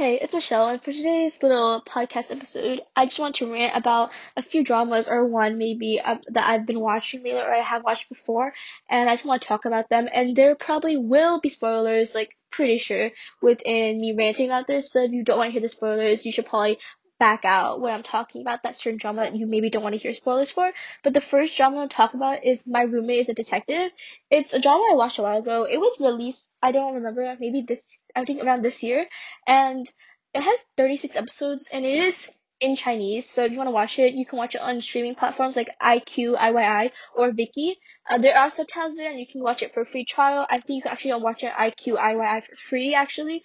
Hey, it's Michelle, and for today's little podcast episode, I just want to rant about a few dramas, or one maybe, uh, that I've been watching lately, or I have watched before, and I just want to talk about them. And there probably will be spoilers, like, pretty sure, within me ranting about this. So if you don't want to hear the spoilers, you should probably back out when I'm talking about that certain drama that you maybe don't want to hear spoilers for. But the first drama I'm talk about is My Roommate is a Detective. It's a drama I watched a while ago. It was released, I don't remember, maybe this, I think around this year. And it has 36 episodes and it is in Chinese. So if you want to watch it, you can watch it on streaming platforms like iQIYI, IYI, or Viki. Uh, there are subtitles there and you can watch it for free trial. I think you can actually watch it iQIYI, IYI for free actually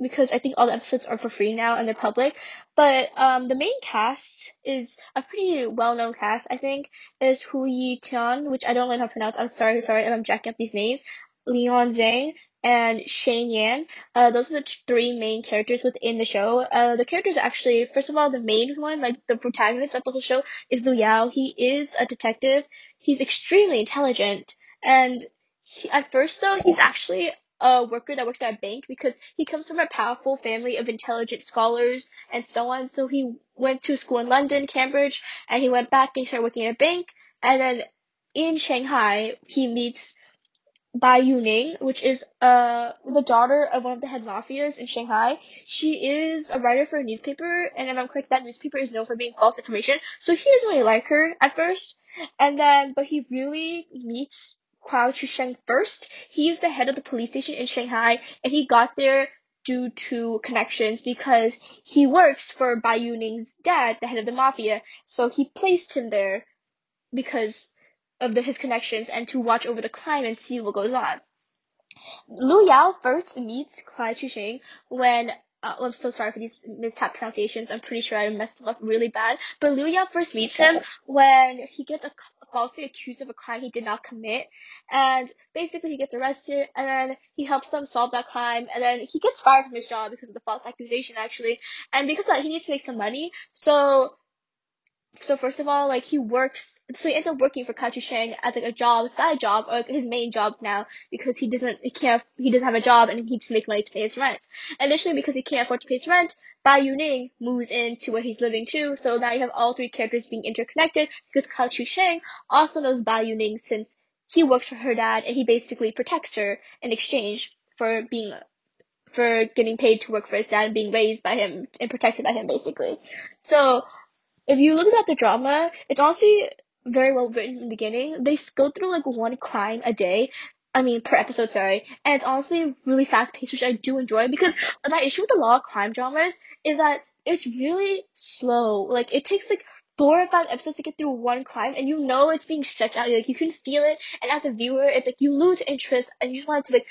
because I think all the episodes are for free now and they're public. But um, the main cast is a pretty well-known cast. I think is Hu Yi Tian, which I don't know how to pronounce. I'm sorry, sorry if I'm jacking up these names. Leon Zhang and Shane Yan. Uh, those are the three main characters within the show. Uh, the characters actually, first of all, the main one, like the protagonist of the whole show, is Lu Yao. He is a detective. He's extremely intelligent, and he, at first though, he's actually a worker that works at a bank because he comes from a powerful family of intelligent scholars and so on. So he went to school in London, Cambridge, and he went back and started working at a bank. And then in Shanghai, he meets Bai Yuning, which is uh the daughter of one of the head mafias in Shanghai. She is a writer for a newspaper, and if I'm correct, that newspaper is known for being false information. So he doesn't really like her at first, and then but he really meets Huao Chusheng first. He is the head of the police station in Shanghai, and he got there due to connections because he works for Bai Yuning's dad, the head of the mafia. So he placed him there because of the, his connections and to watch over the crime and see what goes on. Lu Yao first meets Huao Chusheng when uh, I'm so sorry for these mistap pronunciations. I'm pretty sure I messed them up really bad. But Lu Yao first meets him when he gets a, falsely accused of a crime he did not commit. And basically he gets arrested and then he helps them solve that crime and then he gets fired from his job because of the false accusation actually. And because of that he needs to make some money. So so first of all, like he works, so he ends up working for Huao Chusheng as like a job, side job, or like his main job now because he doesn't, he can't, he doesn't have a job and he needs to make money to pay his rent. Initially, because he can't afford to pay his rent, Bai Yuning moves into where he's living too. So now you have all three characters being interconnected because Huao Chusheng also knows Bai Yuning since he works for her dad and he basically protects her in exchange for being for getting paid to work for his dad and being raised by him and protected by him basically. So if you look at the drama, it's honestly very well written in the beginning. They go through like one crime a day. I mean, per episode, sorry. And it's honestly really fast paced, which I do enjoy because my issue with a lot of crime dramas is that it's really slow. Like, it takes like four or five episodes to get through one crime and you know it's being stretched out. Like, you can feel it. And as a viewer, it's like you lose interest and you just want to like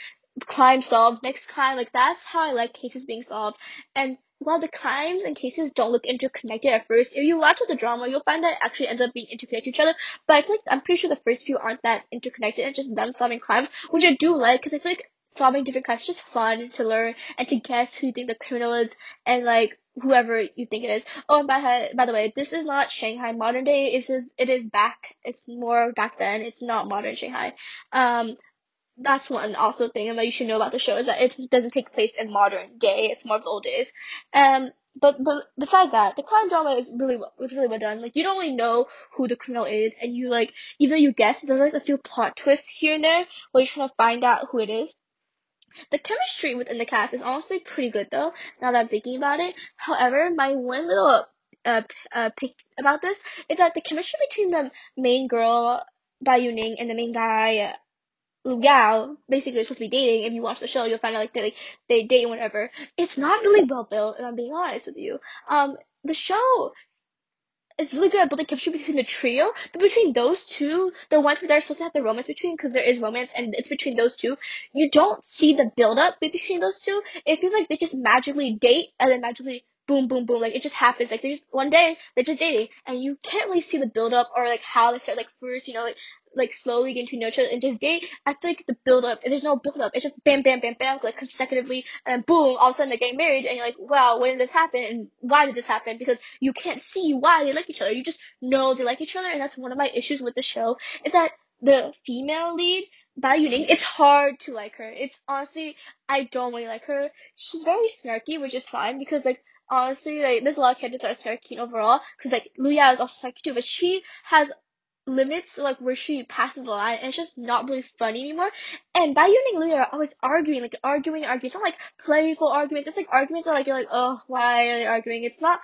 crime solved, next crime. Like, that's how I like cases being solved. And while the crimes and cases don't look interconnected at first, if you watch the drama, you'll find that it actually ends up being interconnected to each other. But I feel like I'm pretty sure the first few aren't that interconnected. It's just them solving crimes, which I do like because I feel like solving different crimes is just fun to learn and to guess who you think the criminal is and like whoever you think it is. Oh, and by by the way, this is not Shanghai modern day. It is it is back. It's more back then. It's not modern Shanghai. Um, that's one also thing that you should know about the show is that it doesn't take place in modern day. It's more of the old days. Um, but but besides that, the crime drama is really was really well done. Like you don't really know who the criminal is, and you like even though you guess. There's always a few plot twists here and there where you're trying to find out who it is. The chemistry within the cast is honestly pretty good though. Now that I'm thinking about it, however, my one little uh, uh pick about this is that the chemistry between the main girl Bai Yuning and the main guy Yao basically supposed to be dating. If you watch the show, you'll find out like they like they date and whatever. It's not really well built, if I'm being honest with you. Um, the show is really good at building chemistry between the trio, but between those two, the ones that are supposed to have the romance between, because there is romance and it's between those two, you don't see the build up between those two. It feels like they just magically date and then magically boom, boom, boom. Like it just happens. Like they just one day they're just dating, and you can't really see the build up or like how they start. Like first, you know, like like slowly getting to know each other and just date. I feel like the build up, and there's no build up. It's just bam, bam, bam, bam, like consecutively, and boom, all of a sudden they're getting married, and you're like, wow, when did this happen, and why did this happen? Because you can't see why they like each other. You just know they like each other, and that's one of my issues with the show is that the female lead Bai Yuning, it's hard to like her. It's honestly, I don't really like her. She's very snarky, which is fine because like honestly, like there's a lot of characters that are snarky overall. Because like Lu Ya is also snarky too, but she has limits like where she passes the line and it's just not really funny anymore. And Yuning and Lu Ya are always arguing, like arguing, arguing. It's not like playful arguments. It's like arguments that like you're like, oh, why are they arguing? It's not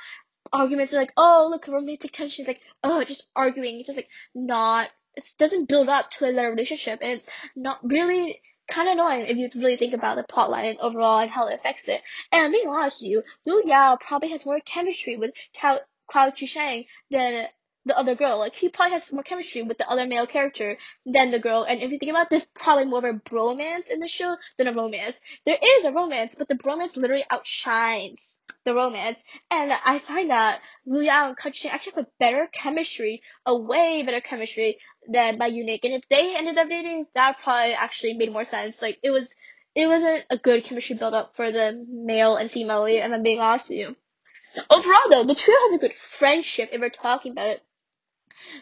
arguments are like, oh, look, romantic tension. It's like, oh, just arguing. It's just like not, it doesn't build up to a relationship. And it's not really kind of annoying if you really think about the plot line overall and how it affects it. And being honest with you, Liu Yao probably has more chemistry with Kao, Kao Shang than the other girl. Like he probably has more chemistry with the other male character than the girl. And if you think about this, probably more of a bromance in the show than a romance. There is a romance, but the bromance literally outshines the romance. And I find that Lu Yao and Kachi actually have a better chemistry, a way better chemistry than Bai Yuning. And if they ended up dating, that probably actually made more sense. Like it was, it wasn't a good chemistry build up for the male and female and I'm being honest with you. Overall though, the trio has a good friendship if we're talking about it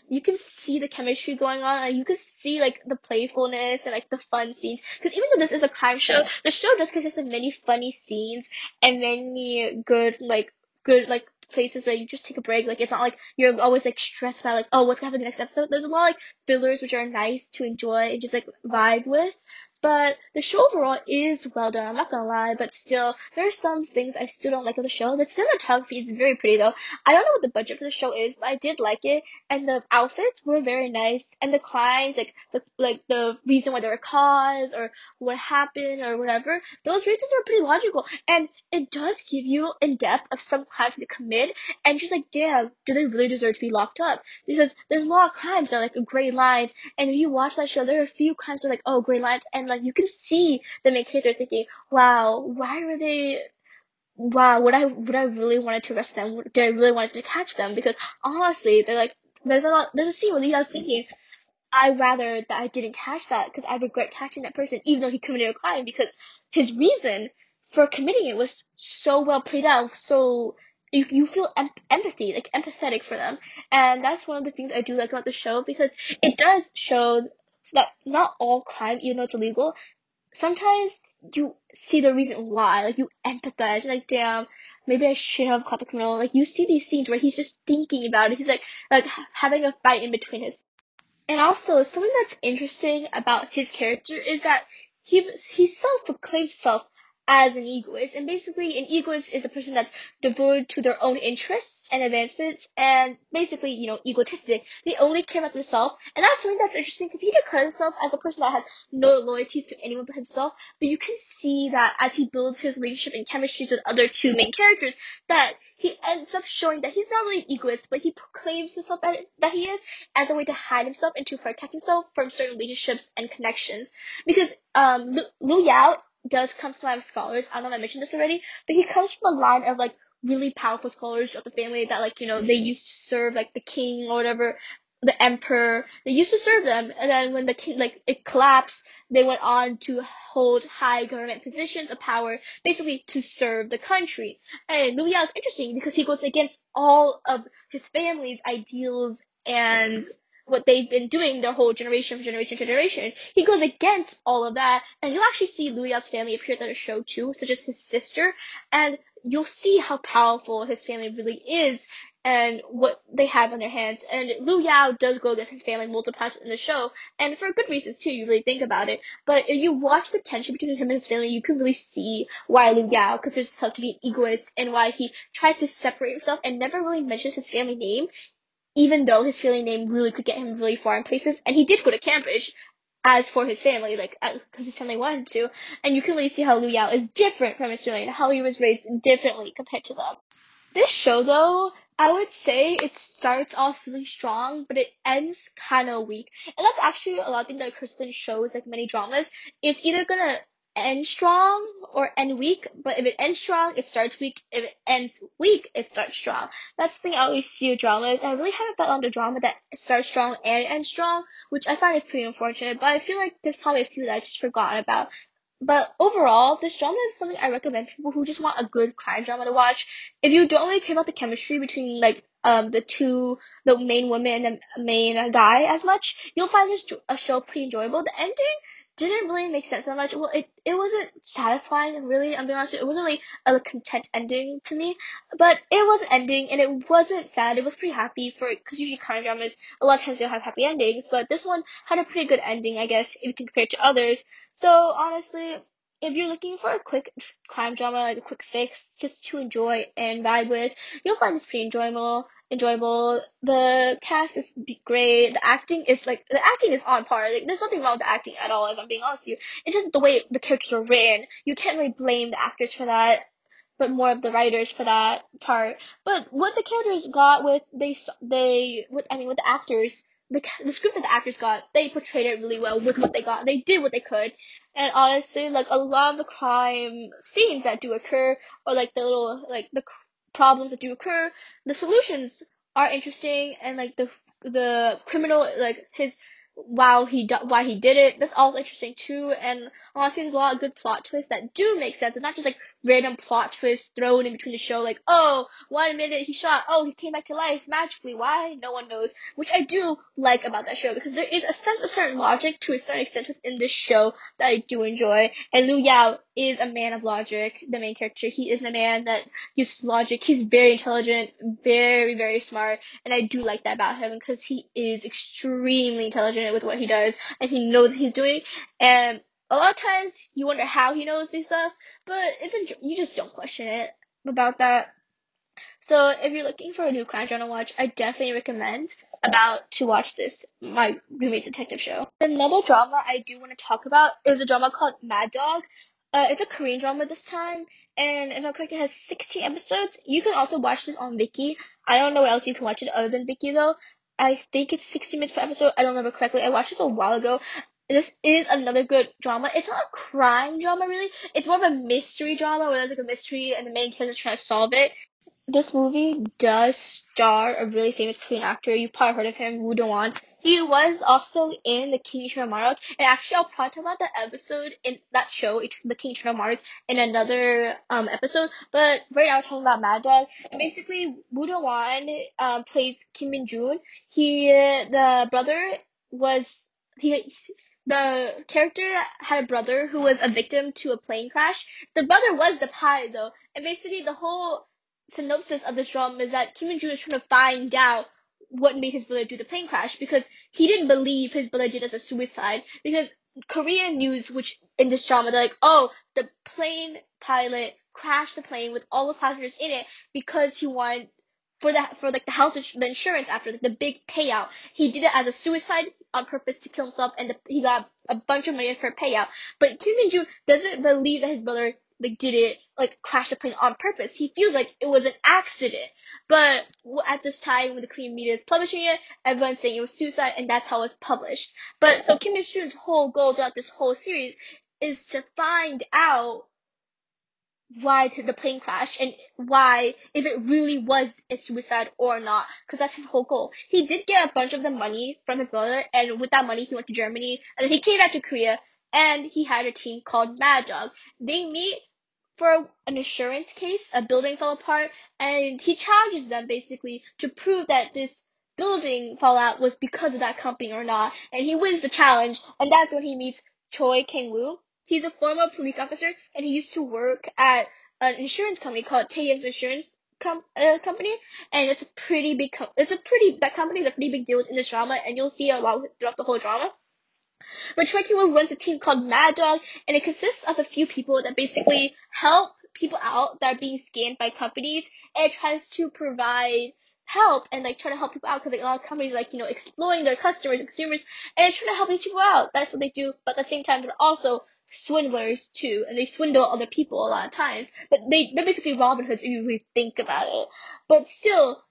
you can see the chemistry going on and you can see like the playfulness and like the fun scenes. Because even though this is a crime show the show does consist of many funny scenes and many good like good like places where you just take a break. Like it's not like you're always like stressed about like oh what's gonna happen in the next episode. There's a lot of like fillers which are nice to enjoy and just like vibe with but the show overall is well done. I'm not gonna lie, but still, there are some things I still don't like of the show. The cinematography is very pretty though. I don't know what the budget for the show is, but I did like it, and the outfits were very nice, and the crimes, like the like the reason why they were caused or what happened or whatever, those reasons are pretty logical, and it does give you in depth of some crimes they commit, and just like, damn, do they really deserve to be locked up? Because there's a lot of crimes that are like gray lines, and if you watch that show, there are a few crimes that are like, oh, gray lines, and like you can see the main character thinking, wow, why were they wow, would I would I really wanted to arrest them? Did I really wanted to catch them? Because honestly, they're like there's a lot there's a scene where Leo's thinking, I rather that I didn't catch that because I regret catching that person even though he committed a crime because his reason for committing it was so well played out, so you, you feel em- empathy, like empathetic for them. And that's one of the things I do like about the show because it does show that not all crime, even though it's illegal, sometimes you see the reason why, like you empathize, like damn, maybe I shouldn't have caught the criminal. Like you see these scenes where he's just thinking about it. He's like like having a fight in between his. And also something that's interesting about his character is that he he self proclaims himself as an egoist. And basically, an egoist is a person that's devoted to their own interests and advancements and basically, you know, egotistic. They only care about themselves. And that's something that's interesting because he declares himself as a person that has no loyalties to anyone but himself. But you can see that as he builds his relationship and chemistry with other two main characters, that he ends up showing that he's not really an egoist, but he proclaims himself that he is as a way to hide himself and to protect himself from certain relationships and connections. Because um, Lu Yao does come from a line of scholars. I don't know if I mentioned this already, but he comes from a line of like really powerful scholars of the family that like you know they used to serve like the king or whatever, the emperor. They used to serve them, and then when the king like it collapsed, they went on to hold high government positions of power, basically to serve the country. And Yao is interesting because he goes against all of his family's ideals and what they've been doing their whole generation from generation to generation. He goes against all of that, and you'll actually see Liu Yao's family appear in the show too, such as his sister, and you'll see how powerful his family really is and what they have on their hands. And Liu Yao does go against his family multiple times in the show, and for good reasons too. You really think about it. But if you watch the tension between him and his family, you can really see why Liu Yao considers himself to be an egoist and why he tries to separate himself and never really mentions his family name even though his family name really could get him really far in places, and he did go to Cambridge as for his family, like uh, because his family wanted to, and you can really see how Liu Yao is different from his family and how he was raised differently compared to them. This show, though, I would say it starts off really strong, but it ends kind of weak, and that's actually a lot of things that Kristen shows, like many dramas. It's either gonna end strong or end weak, but if it ends strong, it starts weak. If it ends weak, it starts strong. That's the thing I always see with dramas. I really haven't found a drama that starts strong and ends strong, which I find is pretty unfortunate, but I feel like there's probably a few that I just forgotten about. But overall, this drama is something I recommend people who just want a good crime drama to watch. If you don't really care about the chemistry between like um the two the main woman and the main guy as much, you'll find this a show pretty enjoyable. The ending didn't really make sense that much. Well, it it wasn't satisfying, really. I'm being honest. It wasn't really a content ending to me, but it was an ending, and it wasn't sad. It was pretty happy for because usually crime dramas a lot of times they'll have happy endings, but this one had a pretty good ending, I guess, if you can compare it to others. So honestly, if you're looking for a quick crime drama, like a quick fix, just to enjoy and vibe with, you'll find this pretty enjoyable. Enjoyable. The cast is great. The acting is like the acting is on par. Like there's nothing wrong with the acting at all. If I'm being honest with you, it's just the way the characters are written. You can't really blame the actors for that, but more of the writers for that part. But what the characters got with they they with I mean with the actors the the script that the actors got, they portrayed it really well with what they got. They did what they could, and honestly, like a lot of the crime scenes that do occur, or like the little like the problems that do occur, the solutions are interesting, and like the the criminal like his wow he why he did it. That's all interesting too, and honestly, there's a lot of good plot twists that do make sense, and not just like random plot twists thrown in between the show, like oh one minute he shot, oh he came back to life magically, why no one knows, which I do like about that show because there is a sense of certain logic to a certain extent within this show that I do enjoy, and Liu Yao is a man of logic, the main character. He is a man that uses logic. He's very intelligent, very very smart, and I do like that about him because he is extremely intelligent with what he does, and he knows what he's doing, and a lot of times you wonder how he knows these stuff, but it's you just don't question it about that. So if you're looking for a new crime drama to watch, I definitely recommend about to watch this my roommate's detective show. Another drama I do want to talk about is a drama called Mad Dog. Uh, it's a Korean drama this time, and if I'm correct, it has 16 episodes. You can also watch this on Viki. I don't know where else you can watch it other than Viki though. I think it's 60 minutes per episode. I don't remember correctly. I watched this a while ago this is another good drama. It's not a crime drama really. It's more of a mystery drama where there's like a mystery and the main character trying to solve it. This movie does star a really famous Korean actor. You've probably heard of him, Woo Do-hwan. He was also in The King Eternal Monarch, and actually I'll probably talk about that episode in that show, The King Eternal Monarch, in another um episode. But right now we're talking about Mad Dog. And basically, Woo Do-hwan um plays Kim Min Jun. He the brother was he the character had a brother who was a victim to a plane crash. The brother was the pilot though, and basically the whole synopsis of this drama is that Kim Jun is trying to find out what made his brother do the plane crash because he didn't believe his brother did as a suicide because Korean news, which in this drama, they're like, oh, the plane pilot crashed the plane with all those passengers in it because he wanted for the for like the health ins- the insurance after like, the big payout. He did it as a suicide on purpose to kill himself, and the, he got a bunch of money for a payout. But Kim Min Jun doesn't believe that his brother like did it like crash the plane on purpose. He feels like it was an accident. But at this time, when the Korean media is publishing it, everyone's saying it was suicide, and that's how it was published. But so Kim Min Jun's whole goal throughout this whole series is to find out why did the plane crash and why if it really was a suicide or not because that's his whole goal. He did get a bunch of the money from his brother and with that money he went to germany and then he came back to korea and he had a team called mad dog. They meet for an insurance case a building fell apart and he challenges them basically to prove that this building fallout was because of that company or not and he wins the challenge and that's when he meets choi kang-woo He's a former police officer and he used to work at an insurance company called Taeyoung's Insurance com- uh, Company, and it's a pretty big. Com- it's a pretty that company is a pretty big deal within this drama, and you'll see a lot throughout the whole drama. But Kang-woo runs a team called Mad Dog, and it consists of a few people that basically help people out that are being scammed by companies, and tries to provide help and like try to help people out because like a lot of companies like you know exploiting their customers and consumers and it's trying to help these people out. That's what they do, but at the same time they're also swindlers too, and they swindle other people a lot of times. But they they're basically Robin Hoods if you really think about it. But still,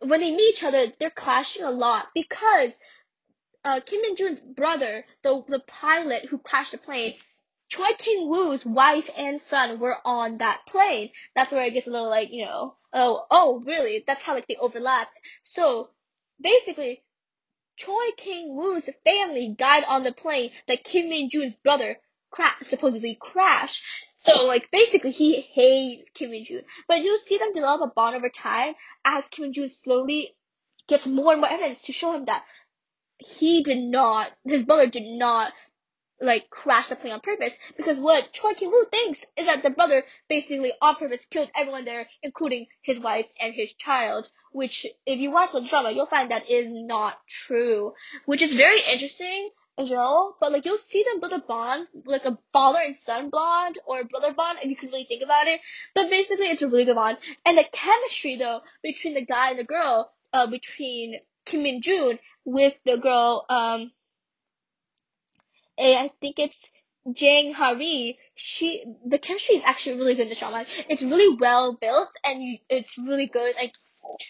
when they meet each other, they're clashing a lot because uh, Kim Min Jun's brother, the the pilot who crashed the plane, Choi King Woo's wife and son were on that plane. That's where it gets a little like you know, oh oh really? That's how like they overlap. So basically, Choi King Woo's family died on the plane that Kim Min Jun's brother cra- supposedly crashed. So like basically he hates Kim Min Jun. But you'll see them develop a bond over time as Kim Min Jun slowly gets more and more evidence to show him that he did not his brother did not like crash the plane on purpose because what Choi Kim Woo thinks is that the brother basically on purpose killed everyone there, including his wife and his child. Which, if you watch the drama, you'll find that is not true, which is very interesting as well. But like you'll see them build a bond, like a father and son bond or brother bond, if you can really think about it. But basically, it's a really good bond, and the chemistry though between the guy and the girl, uh, between Kim Min Jun with the girl, um I think it's Jang Hari, she the chemistry is actually really good in the drama. It's really well built and you, it's really good. Like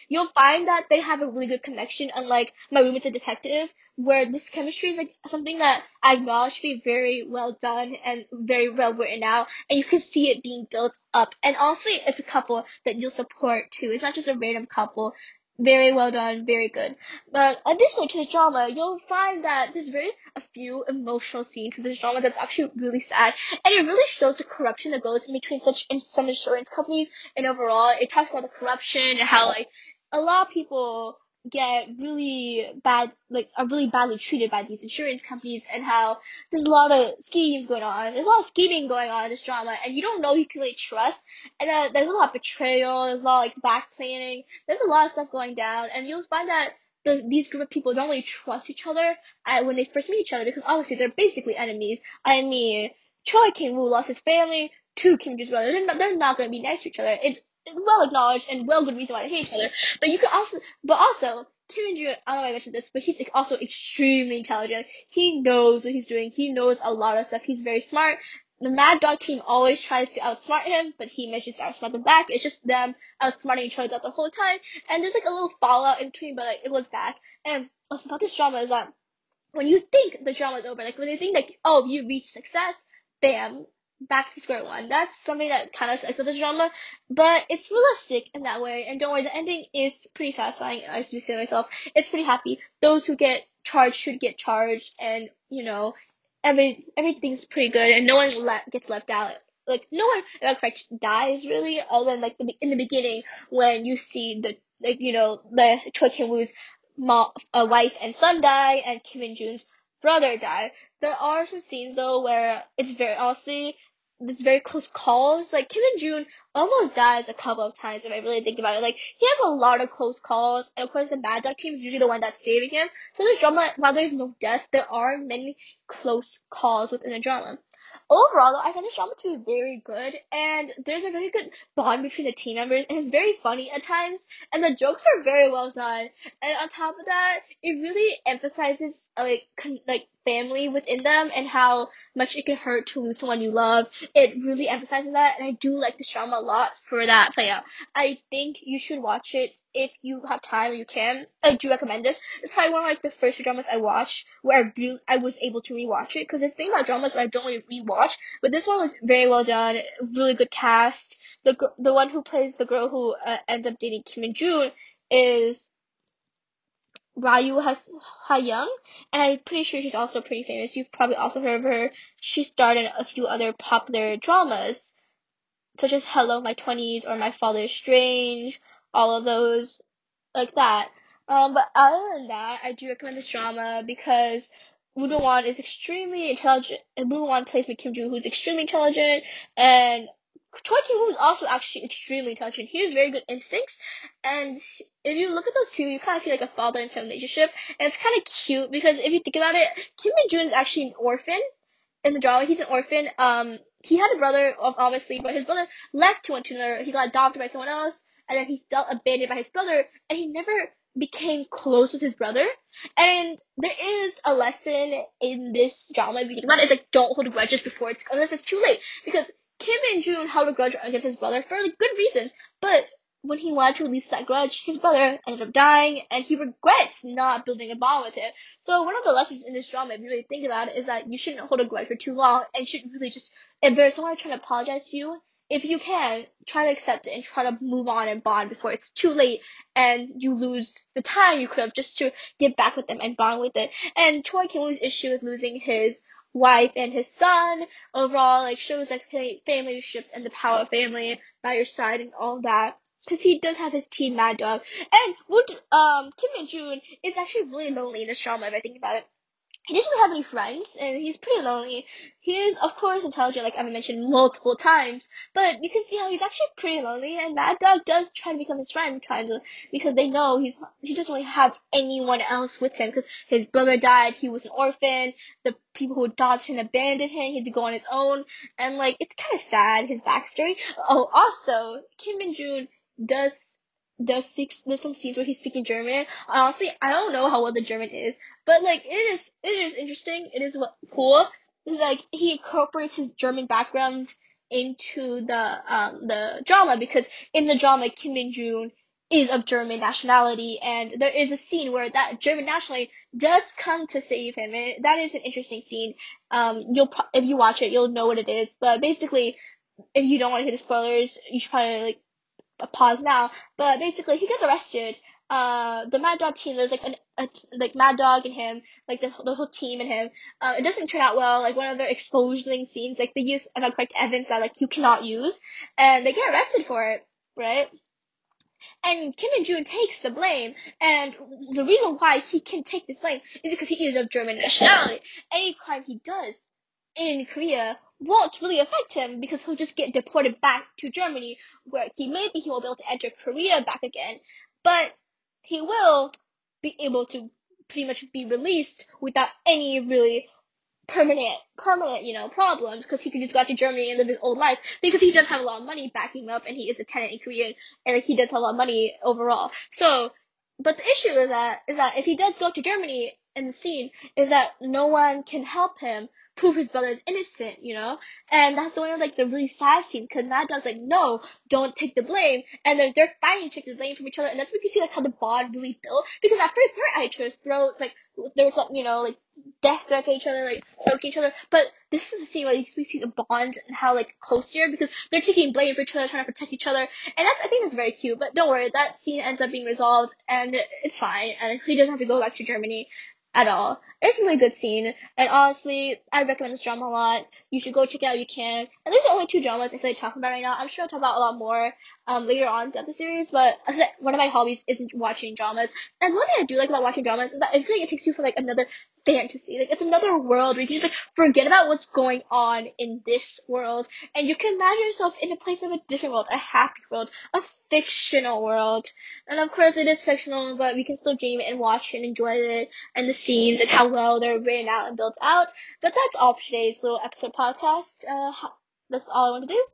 you'll find that they have a really good connection. Unlike My Roommate's a Detective, where this chemistry is like something that I acknowledge to be very well done and very well written out, and you can see it being built up. And also, it's a couple that you'll support too. It's not just a random couple very well done, very good. But additionally to the drama, you'll find that there's very a few emotional scenes in this drama that's actually really sad, and it really shows the corruption that goes in between such in some insurance companies. And overall, it talks about the corruption and how like a lot of people get really bad, like are really badly treated by these insurance companies, and how there's a lot of schemes going on. There's a lot of scheming going on in this drama, and you don't know who you can really trust. And then there's a lot of betrayal. There's a lot of, like back planning. There's a lot of stuff going down, and you'll find that the, these group of people don't really trust each other uh, when they first meet each other because obviously they're basically enemies. I mean, Choi King Woo lost his family to Kim brother. They're not, they're not going to be nice to each other. It's well acknowledged and well good reason why they hate each other. But you can also, but also, Kim and Jun, I don't know if I mentioned this, but he's also extremely intelligent. He knows what he's doing. He knows a lot of stuff. He's very smart. The Mad Dog team always tries to outsmart him, but he manages to outsmart them back. It's just them outsmarting each other the whole time. And there's like a little fallout in between, but like it was back. And about this drama is that when you think the drama is over, like when you think like, oh, you reached success, bam, back to square one. That's something that kind of sucks with this drama, but it's realistic in that way. And don't worry, the ending is pretty satisfying. I do say myself, it's pretty happy. Those who get charged should get charged, and you know, every everything's pretty good, and no one le- gets left out. Like no one, like, dies really, other than like the, in the beginning when you see the like you know the Choi Kim Woo's mom, uh, wife and son die, and Kim and Jun's brother die. There are some scenes though where it's very honestly this very close calls. Like Kim and June almost dies a couple of times if I really think about it. Like he has a lot of close calls, and of course the Mad Dog team is usually the one that's saving him. So this drama, while there's no death, there are many close calls within the drama. Overall, though, I find this drama to be very good, and there's a very good bond between the team members, and it's very funny at times, and the jokes are very well done. And on top of that, it really emphasizes like con- like family within them and how much it can hurt to lose someone you love. It really emphasizes that, and I do like this drama a lot for that play out. I think you should watch it if you have time or you can. I do recommend this. It's probably one of like the first dramas I watched where I I was able to rewatch it because the thing about dramas where I don't really rewatch, but this one was very well done, really good cast. The the one who plays the girl who uh, ends up dating Kim and Jun is Ryu Hwa Young, and I'm pretty sure she's also pretty famous. You've probably also heard of her. She starred in a few other popular dramas, such as Hello My Twenties or My Father is Strange, all of those like that. Um, but other than that, I do recommend this drama because Woo Won is extremely intelligent, Woo Won plays Kim Joo, who's extremely intelligent, and Choi Kim Woo is also actually extremely intelligent. He has very good instincts, and if you look at those two, you kind of see like a father and son relationship, and it's kind of cute because if you think about it, Kim Min Jun is actually an orphan in the drama. He's an orphan. Um, he had a brother, obviously, but his brother left to another. He got adopted by someone else, and then he felt abandoned by his brother, and he never became close with his brother. And there is a lesson in this drama, if you think about it, it's like don't hold grudges before it's unless it's too late. Because Kim and Jun held a grudge against his brother for good reasons, but when he wanted to release that grudge, his brother ended up dying, and he regrets not building a bond with him. So one of the lessons in this drama, if you really think about it, is that you shouldn't hold a grudge for too long, and you should really just, if there's someone trying to apologize to you, if you can, try to accept it and try to move on and bond before it's too late and you lose the time you could have just to get back with them and bond with it. And Choi Kim Woo's issue with losing his wife and his son. Overall like shows like family relationships and the power of family by your side and all that. Because he does have his team Mad Dog. And Wood um Kim and June is actually really lonely in this drama if I think about it he doesn't have any friends and he's pretty lonely. He is, of course, intelligent, like I've mentioned multiple times, but you can see how he's actually pretty lonely, and Mad Dog does try to become his friend, kind of, because they know he's he doesn't really have anyone else with him, because his brother died, he was an orphan, the people who adopted him abandoned him, he had to go on his own, and like it's kind of sad his backstory. Oh, also, Kim Min Jun does does speak there's some scenes where he's speaking German. Honestly, I don't know how well the German is, but like it is it is interesting. It is what cool. It's like he incorporates his German background into the um the drama because in the drama Kim Min Jun is of German nationality and there is a scene where that German nationality does come to save him and that is an interesting scene. Um you'll pro- if you watch it you'll know what it is, but basically if you don't want to hear the spoilers, you should probably like pause now, but basically he gets arrested. Uh, the Mad Dog team, there's like an, a, like Mad Dog and him, like the, the whole team and him. Uh, it doesn't turn out well. Like one of their exposing scenes, like they use, if I'm evidence that like you cannot use, and they get arrested for it, right? And Kim Min Jun takes the blame, and the reason why he can take this blame is because he is of German nationality. Any crime he does in Korea won't really affect him because he'll just get deported back to Germany, where he maybe he will be able to enter Korea back again, but he will be able to pretty much be released without any really permanent, permanent, you know, problems because he could just go to Germany and live his old life because he does have a lot of money backing him up and he is a tenant in Korea and like, he does have a lot of money overall. So, but the issue is that is that if he does go to Germany in the scene is that no one can help him prove his brother is innocent, you know? And that's one of like the really sad scenes because Mad Dog's like, no, don't take the blame. And then they're fighting to take the blame from each other. And that's when you see like how the bond really built. Because at first they're at each other's throats, like there was like, you know, like death threats at each other, like choking each other. But this is the scene where you see the bond and how like close they are because they're taking blame for each other, trying to protect each other. And that's I think that's very cute. But don't worry, that scene ends up being resolved and it's fine. And he doesn't have to go back to Germany at all. It's a really good scene, and honestly, I recommend this drama a lot. You should go check it out. You can. And there's only two dramas I feel like talking about right now. I'm sure I'll talk about a lot more um later on throughout the series. But one of my hobbies isn't watching dramas. And one thing I do like about watching dramas is that I feel like it takes you from like another fantasy. Like it's another world where you can just like forget about what's going on in this world, and you can imagine yourself in a place of a different world, a happy world, a fictional world. And of course, it is fictional, but we can still dream it and watch and enjoy it and the scenes and how well they're written out and built out. But that's all for today's little episode podcast. Uh, that's all I want to do.